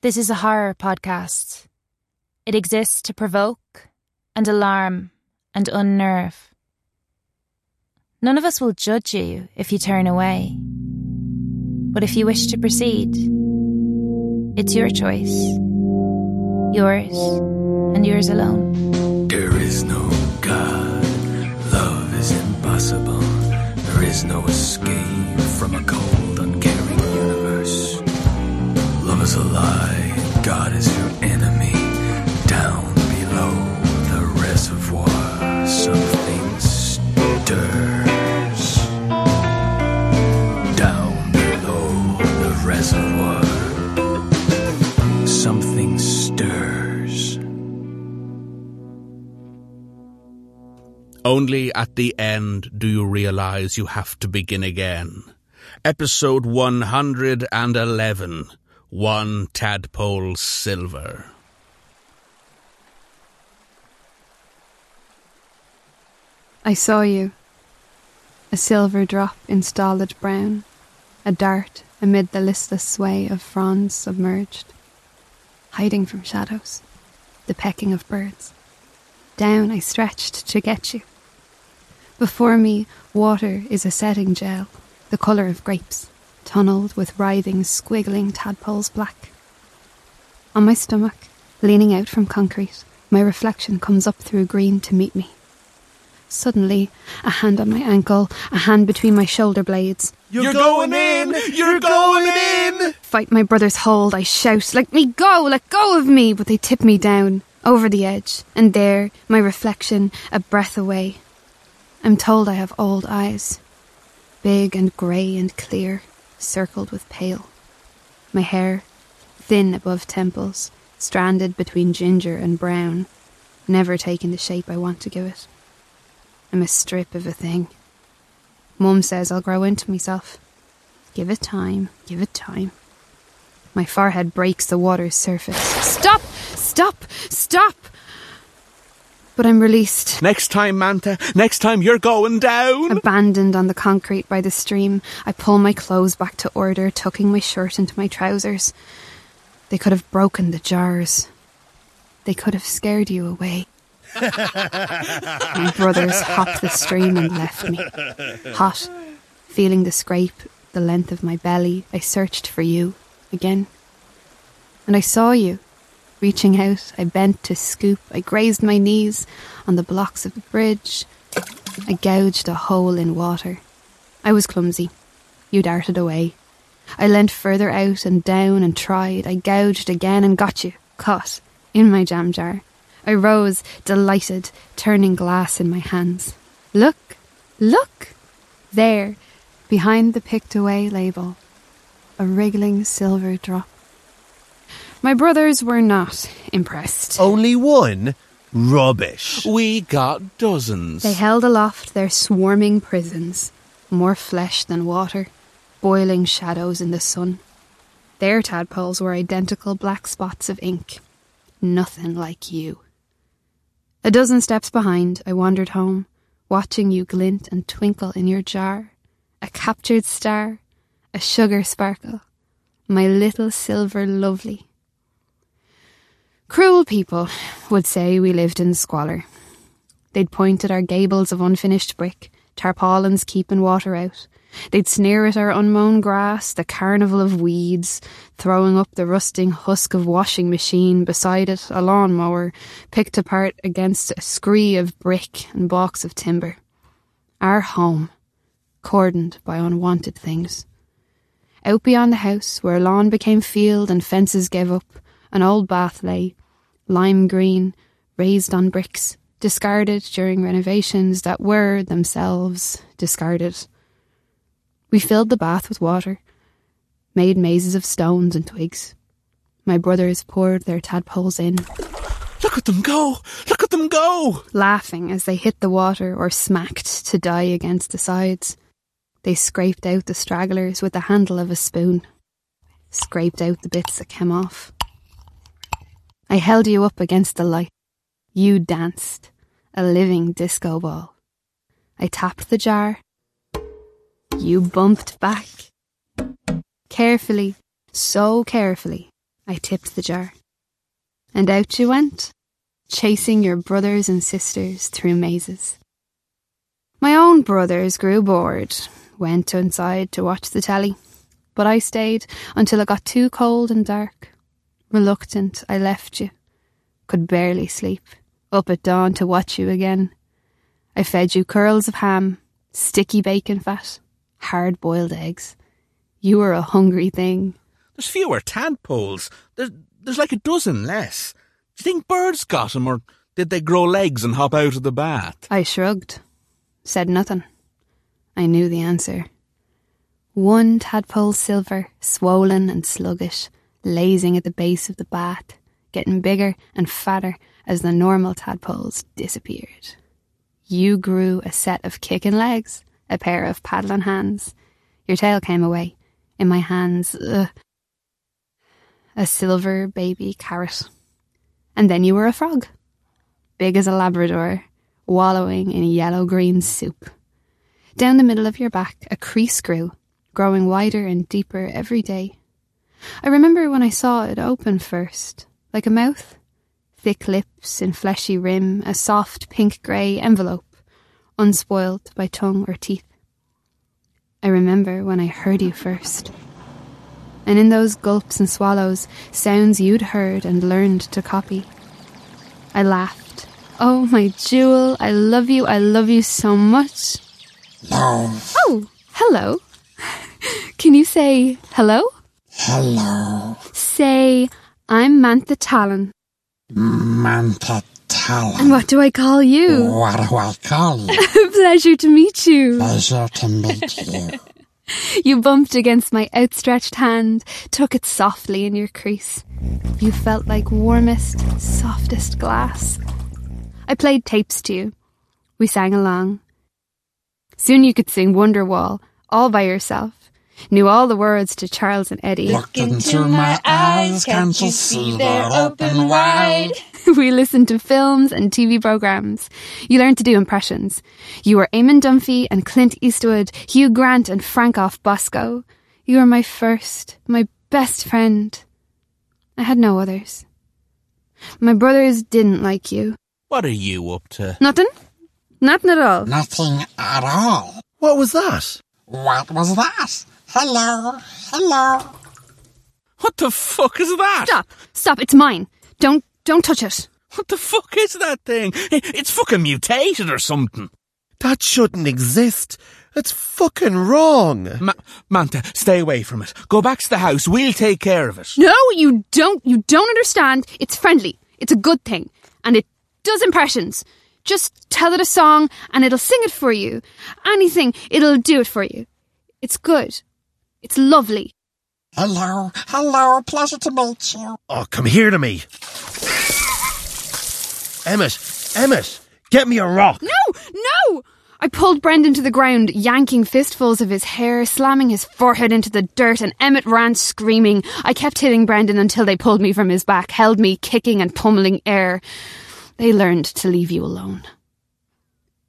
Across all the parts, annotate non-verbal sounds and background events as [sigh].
This is a horror podcast. It exists to provoke and alarm and unnerve. None of us will judge you if you turn away. But if you wish to proceed, it's your choice. Yours and yours alone. There is no God. Love is impossible. There is no escape from a cold, Is a lie. God is your enemy. Down below the reservoir, something stirs. Down below the reservoir, something stirs. Only at the end do you realize you have to begin again. Episode 111 One Tadpole Silver. I saw you. A silver drop in stolid brown, a dart amid the listless sway of fronds submerged, hiding from shadows, the pecking of birds. Down I stretched to get you. Before me, water is a setting gel, the colour of grapes, tunnelled with writhing, squiggling tadpoles black. On my stomach, leaning out from concrete, my reflection comes up through green to meet me. Suddenly, a hand on my ankle, a hand between my shoulder blades. You're, going in! You're going in! Fight my brother's hold, I shout, let me go, let go of me, but they tip me down, over the edge, and there, my reflection, a breath away. I'm told I have old eyes, big and grey and clear, circled with pale. My hair, thin above temples, stranded between ginger and brown, never taking the shape I want to give it. I'm a strip of a thing. Mum says I'll grow into myself. Give it time, give it time. My forehead breaks the water's surface. Stop! Stop! Stop! But I'm released. Next time, Manta, next time you're going down. Abandoned on the concrete by the stream, I pull my clothes back to order, tucking my shirt into my trousers. They could have broken the jars. They could have scared you away. my brothers hopped the stream and left me. Hot, feeling the scrape the length of my belly, I searched for you again. And I saw you. Reaching out, I bent to scoop. I grazed my knees on the blocks of the bridge. I gouged a hole in water. I was clumsy. You darted away. I leant further out and down and tried. I gouged again and got you, caught, in my jam jar. I rose, delighted, turning glass in my hands. Look, look! There, behind the picked away label, a wriggling silver drop. My brothers were not impressed. Only one? Rubbish. We got dozens. They held aloft their swarming prisons, more flesh than water, boiling shadows in the sun. Their tadpoles were identical black spots of ink, nothing like you. A dozen steps behind, I wandered home, watching you glint and twinkle in your jar. A captured star, a sugar sparkle, my little silver lovely. Cruel people would say we lived in squalor. They'd point at our gables of unfinished brick, tarpaulins keeping water out. They'd sneer at our unmown grass, the carnival of weeds, throwing up the rusting husk of washing machine, beside it a lawn mower, picked apart against a scree of brick and blocks of timber. Our home, cordoned by unwanted things. Out beyond the house, where lawn became field and fences gave up, an old bath lay, lime green, raised on bricks, discarded during renovations that were themselves discarded. We filled the bath with water, made mazes of stones and twigs. My brothers poured their tadpoles in, Look at them go! Look at them go! laughing as they hit the water or smacked to die against the sides. They scraped out the stragglers with the handle of a spoon, scraped out the bits that came off. I held you up against the light. You danced, a living disco ball. I tapped the jar. You bumped back. Carefully, so carefully, I tipped the jar. And out you went, chasing your brothers and sisters through mazes. My own brothers grew bored, went inside to watch the telly, but I stayed until it got too cold and dark. Reluctant, I left you. Could barely sleep, up at dawn to watch you again. I fed you curls of ham, sticky bacon fat, hard boiled eggs. You were a hungry thing. There's fewer tadpoles. There's, there's like a dozen less. Do you think birds got 'em, or did they grow legs and hop out of the bath? I shrugged, said nothing. I knew the answer. One tadpole silver, swollen and sluggish, lazing at the base of the bath, getting bigger and fatter as the normal tadpoles disappeared. You grew a set of kicking legs, a pair of paddling hands. Your tail came away. In my hands, ugh, a silver baby carrot. And then you were a frog, big as a Labrador, wallowing in yellow green soup. Down the middle of your back, a crease grew, growing wider and deeper every day. I remember when I saw it open first, like a mouth, thick lips and fleshy rim, a soft pink grey envelope, unspoiled by tongue or teeth. I remember when I heard you first. And in those gulps and swallows, sounds you'd heard and learned to copy. I laughed. Oh, my jewel, I love you, I love you so much. Hello. Oh, hello. [laughs] Can you say hello? Hello. Say, I'm Mantha Talon. Manta And what do I call you? What do I call you? [laughs] Pleasure to meet you. Pleasure to meet you. [laughs] You bumped against my outstretched hand, took it softly in your crease. You felt like warmest, softest glass. I played tapes to you. We sang along. Soon you could sing Wonderwall, all by yourself. Knew all the words to Charles and Eddie. Look into my eyes, can't you see they're open wide? [laughs] we listened to films and TV programs. You learned to do impressions. You were Eamon Dunphy and Clint Eastwood, Hugh Grant and Frankoff Bosco. You were my first, my best friend. I had no others. My brothers didn't like you. What are you up to? Nothing? Nothing at all. Nothing at all. What was that? What was that? Hello. Hello. What the fuck is that? Stop! Stop! It's mine. Don't don't touch it. What the fuck is that thing? I- It's fucking mutated or something. That shouldn't exist. It's fucking wrong. Ma- Manta, stay away from it. Go back to the house. We'll take care of it. No, you don't. You don't understand. It's friendly. It's a good thing, and it does impressions. Just tell it a song, and it'll sing it for you. Anything, it'll do it for you. It's good. It's lovely. Hello. Hello. Pleasure to meet you. Oh, come here to me. Emmett, Emmett, get me a rock. No, no! I pulled Brendan to the ground, yanking fistfuls of his hair, slamming his forehead into the dirt, and Emmett ran screaming. I kept hitting Brendan until they pulled me from his back, held me kicking and pummeling air. They learned to leave you alone.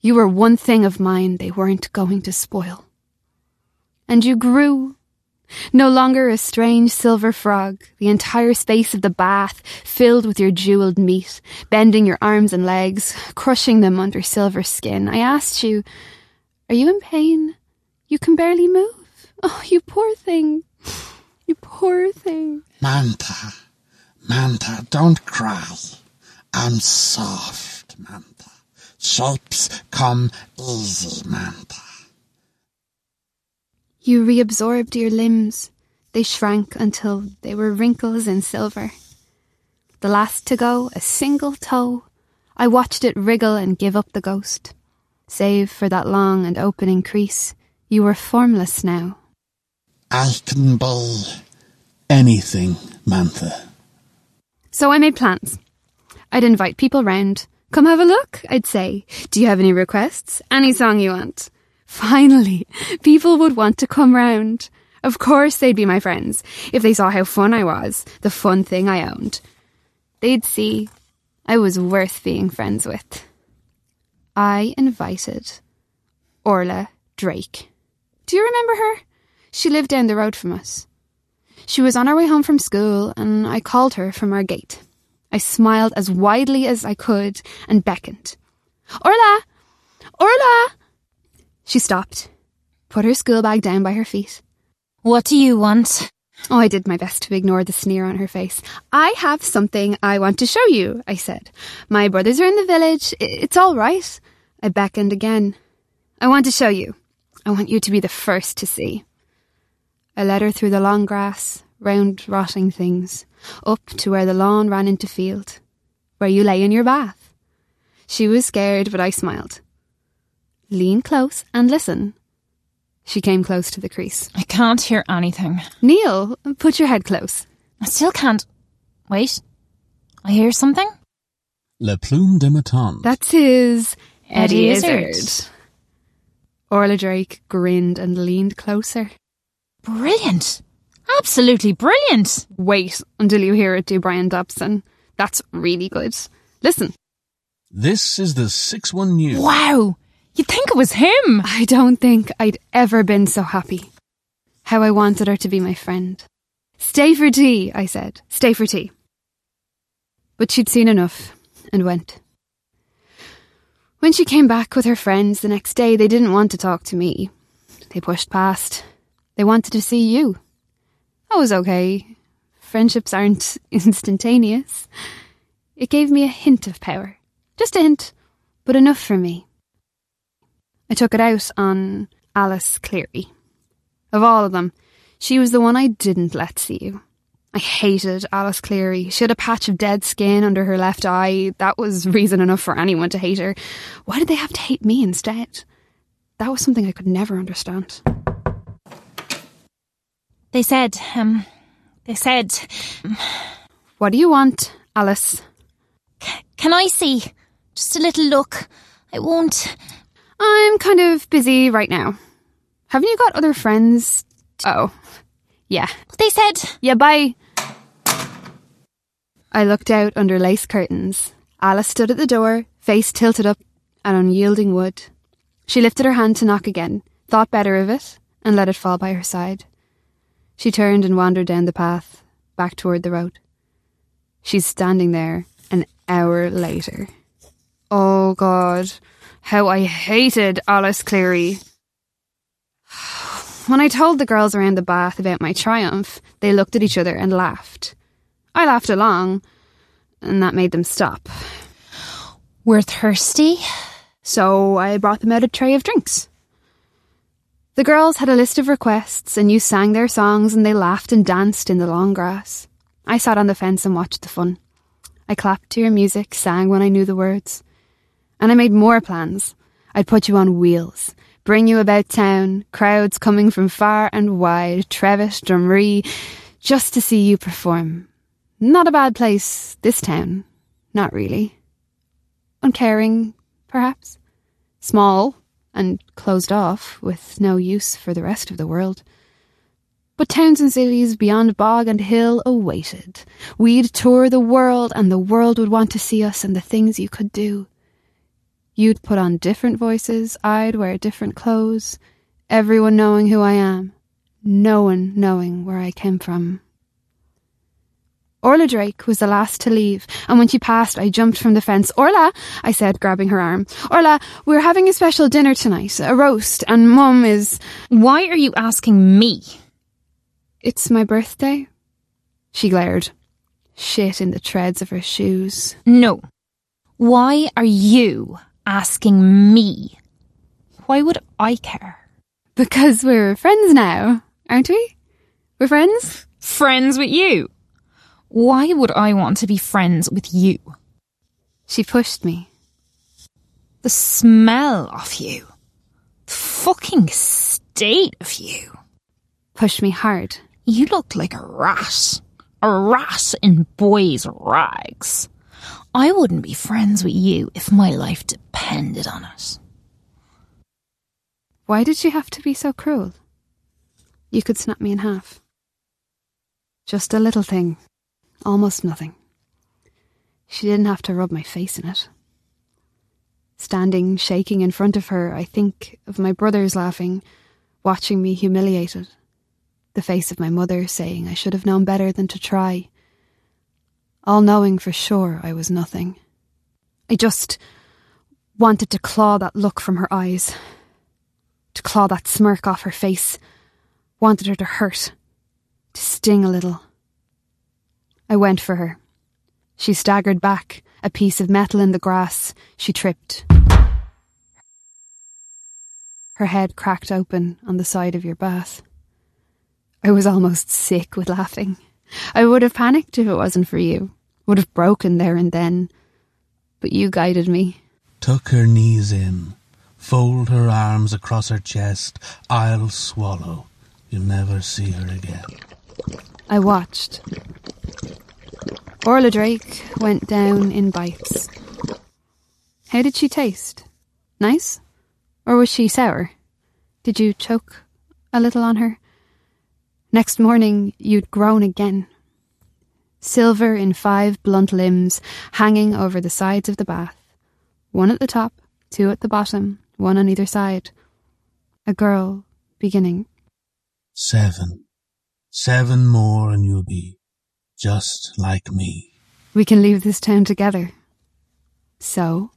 You were one thing of mine they weren't going to spoil. And you grew. No longer a strange silver frog, the entire space of the bath filled with your jewelled meat, bending your arms and legs, crushing them under silver skin. I asked you, Are you in pain? You can barely move. Oh, you poor thing. You poor thing. Manta. Manta, don't cry. I'm soft, Manta. Shapes come easy, Manta. You reabsorbed your limbs. They shrank until they were wrinkles in silver. The last to go, a single toe. I watched it wriggle and give up the ghost. Save for that long and opening crease, you were formless now. Be anything, Mantha. So I made plans. I'd invite people round. Come have a look, I'd say. Do you have any requests? Any song you want? Finally, people would want to come round. Of course they'd be my friends, if they saw how fun I was, the fun thing I owned. They'd see I was worth being friends with. I invited Orla Drake. Do you remember her? She lived down the road from us. She was on her way home from school, and I called her from our gate. I smiled as widely as I could and beckoned. Orla! Orla! She stopped, put her school bag down by her feet. What do you want? Oh, I did my best to ignore the sneer on her face. I have something I want to show you, I said. My brothers are in the village. It's all right. I beckoned again. I want to show you. I want you to be the first to see. I led her through the long grass, round rotting things, up to where the lawn ran into field, where you lay in your bath. She was scared, but I smiled. Lean close and listen. She came close to the crease. I can't hear anything. Neil, put your head close. I still can't. Wait. I hear something? Le Plume de Maton. That's his Eddie Eddie Izzard. Izzard. Orla Drake grinned and leaned closer. Brilliant. Absolutely brilliant. Wait until you hear it do Bryan Dobson. That's really good. Listen. This is the 6 1 News. Wow. You'd think it was him. I don't think I'd ever been so happy. How I wanted her to be my friend. Stay for tea, I said. Stay for tea. But she'd seen enough and went. When she came back with her friends the next day, they didn't want to talk to me. They pushed past. They wanted to see you. I was okay. Friendships aren't [laughs] instantaneous. It gave me a hint of power. Just a hint, but enough for me. I took it out on Alice Cleary. Of all of them, she was the one I didn't let see you. I hated Alice Cleary. She had a patch of dead skin under her left eye. That was reason enough for anyone to hate her. Why did they have to hate me instead? That was something I could never understand. They said, um, they said, What do you want, Alice? can I see? Just a little look. I won't. I'm kind of busy right now. Haven't you got other friends? Oh, yeah. They said, Yeah, bye. I looked out under lace curtains. Alice stood at the door, face tilted up at unyielding wood. She lifted her hand to knock again, thought better of it, and let it fall by her side. She turned and wandered down the path, back toward the road. She's standing there an hour later. Oh God, how I hated Alice Cleary. When I told the girls around the bath about my triumph, they looked at each other and laughed. I laughed along, and that made them stop. we're thirsty. So I brought them out a tray of drinks. The girls had a list of requests, and you sang their songs, and they laughed and danced in the long grass. I sat on the fence and watched the fun. I clapped to your music, sang when I knew the words. And I made more plans. I'd put you on wheels, bring you about town, crowds coming from far and wide, Trevet, Drumree, just to see you perform. Not a bad place, this town. Not really. Uncaring, perhaps. Small and closed off, with no use for the rest of the world. But towns and cities beyond bog and hill awaited. We'd tour the world, and the world would want to see us and the things you could do. You'd put on different voices, I'd wear different clothes, everyone knowing who I am, no one knowing where I came from. Orla Drake was the last to leave, and when she passed, I jumped from the fence. Orla, I said, grabbing her arm. Orla, we're having a special dinner tonight, a roast, and Mum is. Why are you asking me? It's my birthday. She glared. Shit in the treads of her shoes. No. Why are you asking me? Why would I care? Because we're friends now, aren't we? We're friends? Friends with you? Why would I want to be friends with you? She pushed me. The smell of you. The fucking state of you. Pushed me hard. You look like a rat. A rat in boys' rags. I wouldn't be friends with you if my life depended on it. Why did she have to be so cruel? You could snap me in half. Just a little thing. Almost nothing. She didn't have to rub my face in it. Standing, shaking in front of her, I think of my brothers laughing, watching me humiliated. the face of my mother saying I should have known better than to try. All knowing for sure I was nothing. I just wanted to claw that look from her eyes, to claw that smirk off her face, wanted her to hurt, to sting a little. I went for her. She staggered back, a piece of metal in the grass. She tripped. Her head cracked open on the side of your bath. I was almost sick with laughing. I would have panicked if it wasn't for you, would have broken there and then. But you guided me. Tuck her knees in, fold her arms across her chest. I'll swallow. You'll never see her again. I watched. Orla Drake went down in bites. How did she taste? Nice? Or was she sour? Did you choke a little on her? Next morning, you'd grown again. Silver in five blunt limbs hanging over the sides of the bath. One at the top, two at the bottom, one on either side. A girl beginning. Seven. Seven more and you'll be just like me. We can leave this town together. So?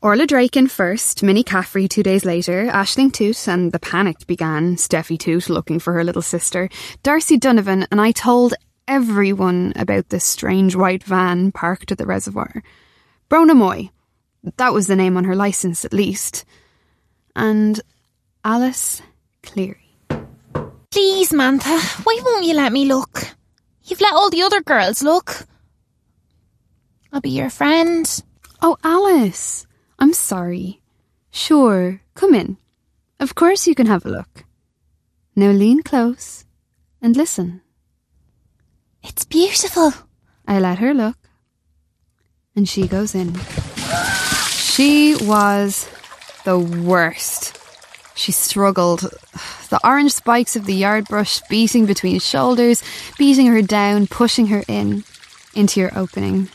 Orla Draken first, Minnie Caffrey two days later, Ashling Toot, and the panic began, Steffi Toot looking for her little sister, Darcy Donovan, and I told everyone about this strange white van parked at the reservoir. Brona Moy. That was the name on her licence, at least. And Alice Cleary. Please, Mantha, why won't you let me look? You've let all the other girls look. I'll be your friend. Oh, Alice. I'm sorry. Sure, come in. Of course you can have a look. Now lean close and listen. It's beautiful. I let her look, and she goes in. She was the worst. She struggled, the orange spikes of the yard brush beating between shoulders, beating her down, pushing her in, into your opening.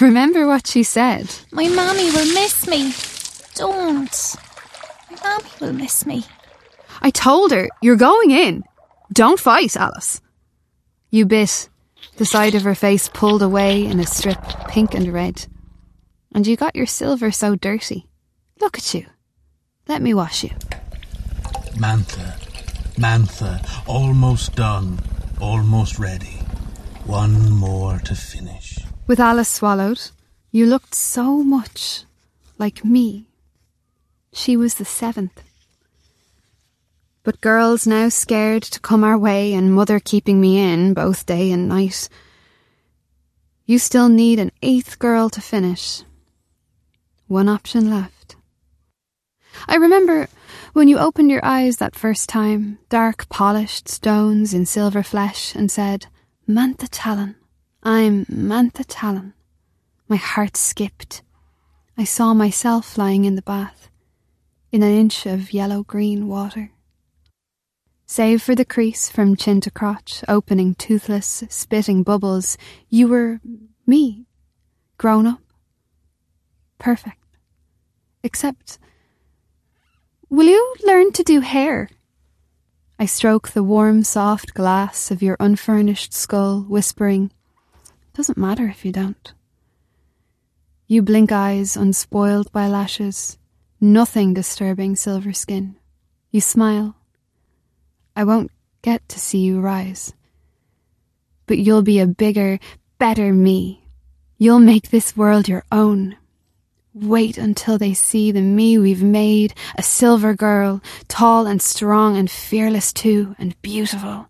Remember what she said. My mammy will miss me. Don't. My mammy will miss me. I told her, you're going in. Don't fight, Alice. You bit, the side of her face pulled away in a strip, pink and red. And you got your silver so dirty. Look at you. Let me wash you. Mantha, Mantha, almost done, almost ready. One more to finish. With Alice swallowed, you looked so much like me. She was the seventh. But girls now scared to come our way and mother keeping me in both day and night. You still need an eighth girl to finish. One option left. I remember when you opened your eyes that first time, dark polished stones in silver flesh, and said, Mantha Talon. I'm Mantha Talon. My heart skipped. I saw myself lying in the bath, in an inch of yellow green water. Save for the crease from chin to crotch, opening toothless, spitting bubbles, you were me, grown up. Perfect. Except, will you learn to do hair? I stroke the warm, soft glass of your unfurnished skull, whispering, Doesn't matter if you don't. You blink eyes unspoiled by lashes, nothing disturbing silver skin. You smile. I won't get to see you rise. But you'll be a bigger, better me. You'll make this world your own. Wait until they see the me we've made, a silver girl, tall and strong and fearless too, and beautiful.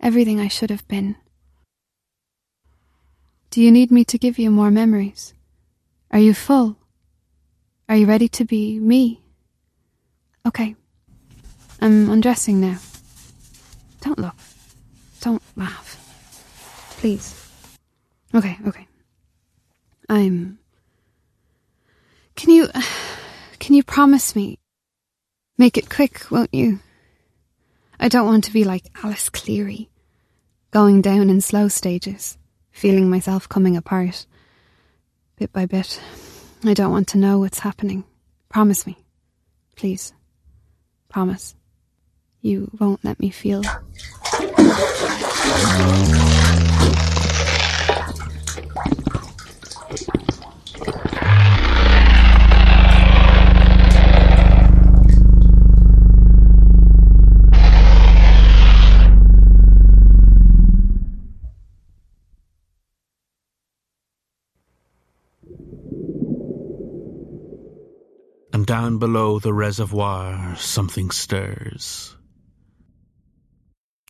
Everything I should have been. Do you need me to give you more memories? Are you full? Are you ready to be me? Okay. I'm undressing now. Don't look. Don't laugh. Please. Okay, okay. I'm. Can you. [sighs] Can you promise me? Make it quick, won't you? I don't want to be like Alice Cleary, going down in slow stages, feeling myself coming apart. Bit by bit. I don't want to know what's happening. Promise me. Please. Promise. You won't let me feel. Down below the reservoir, something stirs.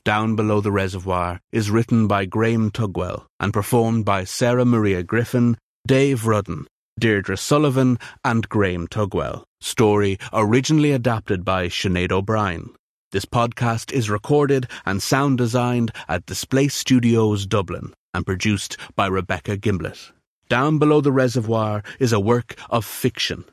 Down Below the Reservoir is written by Graham Tugwell and performed by Sarah Maria Griffin, Dave Rudden, Deirdre Sullivan, and Graham Tugwell. Story originally adapted by Sinead O'Brien. This podcast is recorded and sound designed at Display Studios Dublin and produced by Rebecca Gimblett. Down Below the Reservoir is a work of fiction,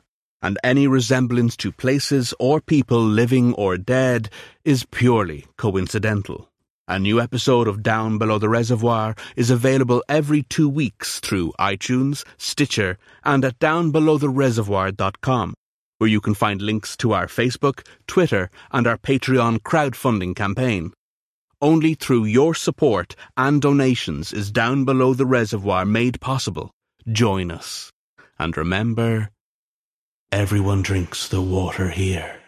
and any resemblance to places or people living or dead is purely coincidental. A new episode of Down Below the Reservoir is available every two weeks through iTunes, Stitcher, and at downbelowthereservoir.com, where you can find links to our Facebook, Twitter, and our Patreon crowdfunding campaign. Only through your support and donations is Down Below the Reservoir made possible. Join us. And remember, everyone drinks the water here.